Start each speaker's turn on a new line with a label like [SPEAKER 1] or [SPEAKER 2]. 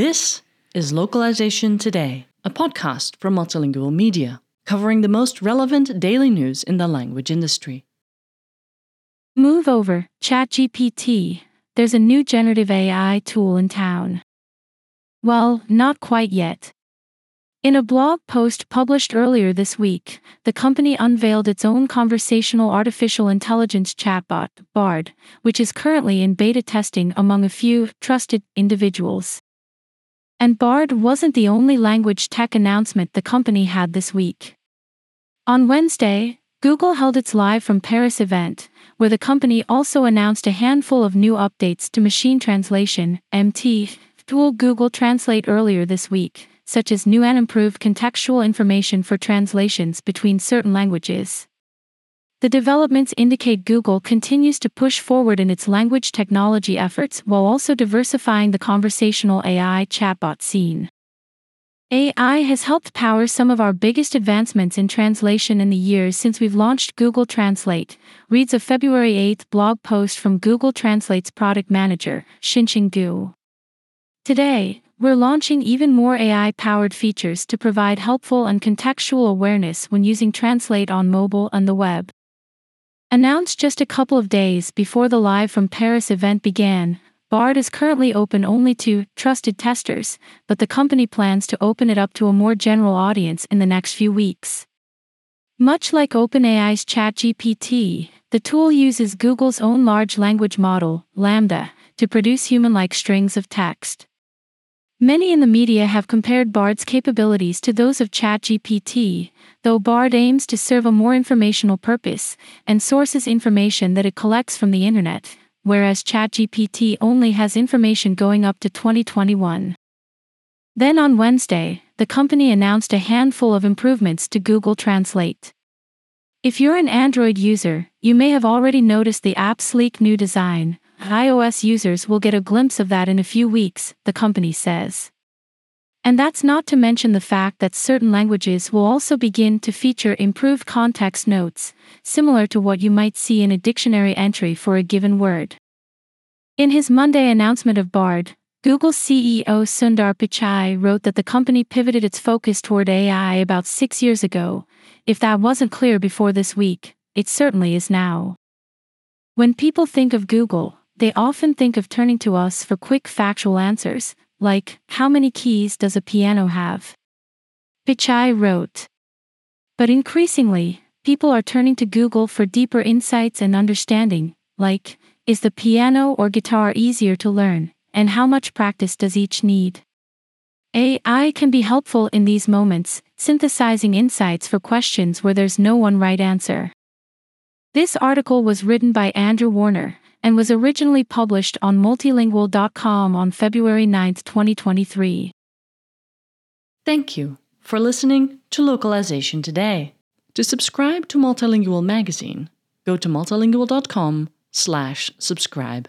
[SPEAKER 1] This is Localization Today, a podcast from Multilingual Media, covering the most relevant daily news in the language industry.
[SPEAKER 2] Move over, ChatGPT. There's a new generative AI tool in town. Well, not quite yet. In a blog post published earlier this week, the company unveiled its own conversational artificial intelligence chatbot, Bard, which is currently in beta testing among a few trusted individuals. And Bard wasn't the only language tech announcement the company had this week. On Wednesday, Google held its Live from Paris event, where the company also announced a handful of new updates to machine translation, MT, tool Google Translate earlier this week such as new and improved contextual information for translations between certain languages. The developments indicate Google continues to push forward in its language technology efforts while also diversifying the conversational AI chatbot scene. AI has helped power some of our biggest advancements in translation in the years since we've launched Google Translate, reads a February 8 blog post from Google Translate's product manager, Xinxing Gu. Today, we're launching even more AI powered features to provide helpful and contextual awareness when using Translate on mobile and the web. Announced just a couple of days before the Live from Paris event began, Bard is currently open only to trusted testers, but the company plans to open it up to a more general audience in the next few weeks. Much like OpenAI's ChatGPT, the tool uses Google's own large language model, LaMDA, to produce human like strings of text. Many in the media have compared Bard's capabilities to those of ChatGPT, though Bard aims to serve a more informational purpose and sources information that it collects from the internet, whereas ChatGPT only has information going up to 2021. Then on Wednesday, the company announced a handful of improvements to Google Translate. If you're an Android user, you may have already noticed the app's sleek new design, iOS users will get a glimpse of that in a few weeks, the company says. And that's not to mention the fact that certain languages will also begin to feature improved context notes, similar to what you might see in a dictionary entry for a given word. In his Monday announcement of Bard, Google CEO Sundar Pichai wrote that the company pivoted its focus toward AI about six years ago. If that wasn't clear before this week, it certainly is now. When people think of Google, they often think of turning to us for quick factual answers, like, How many keys does a piano have? Pichai wrote. But increasingly, people are turning to Google for deeper insights and understanding, like, Is the piano or guitar easier to learn, and how much practice does each need? AI can be helpful in these moments, synthesizing insights for questions where there's no one right answer. This article was written by Andrew Warner, and was originally published on multilingual.com on February 9, 2023.
[SPEAKER 1] Thank you for listening to Localization Today. To subscribe to Multilingual magazine, go to multilingual.com/subscribe.